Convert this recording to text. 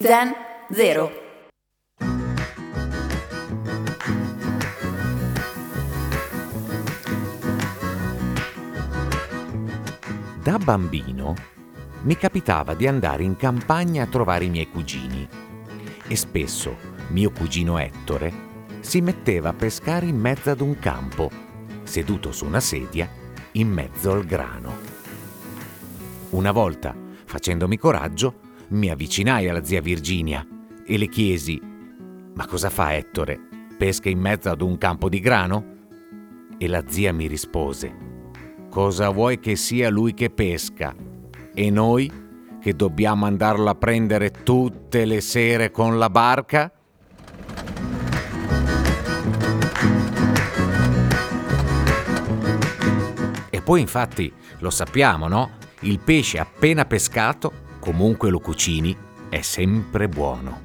Zen Zero. Da bambino mi capitava di andare in campagna a trovare i miei cugini e spesso mio cugino Ettore si metteva a pescare in mezzo ad un campo, seduto su una sedia in mezzo al grano. Una volta, facendomi coraggio, mi avvicinai alla zia Virginia e le chiesi: Ma cosa fa Ettore? Pesca in mezzo ad un campo di grano? E la zia mi rispose: Cosa vuoi che sia lui che pesca? E noi che dobbiamo andarlo a prendere tutte le sere con la barca? E poi infatti lo sappiamo, no? Il pesce appena pescato comunque lo cucini, è sempre buono.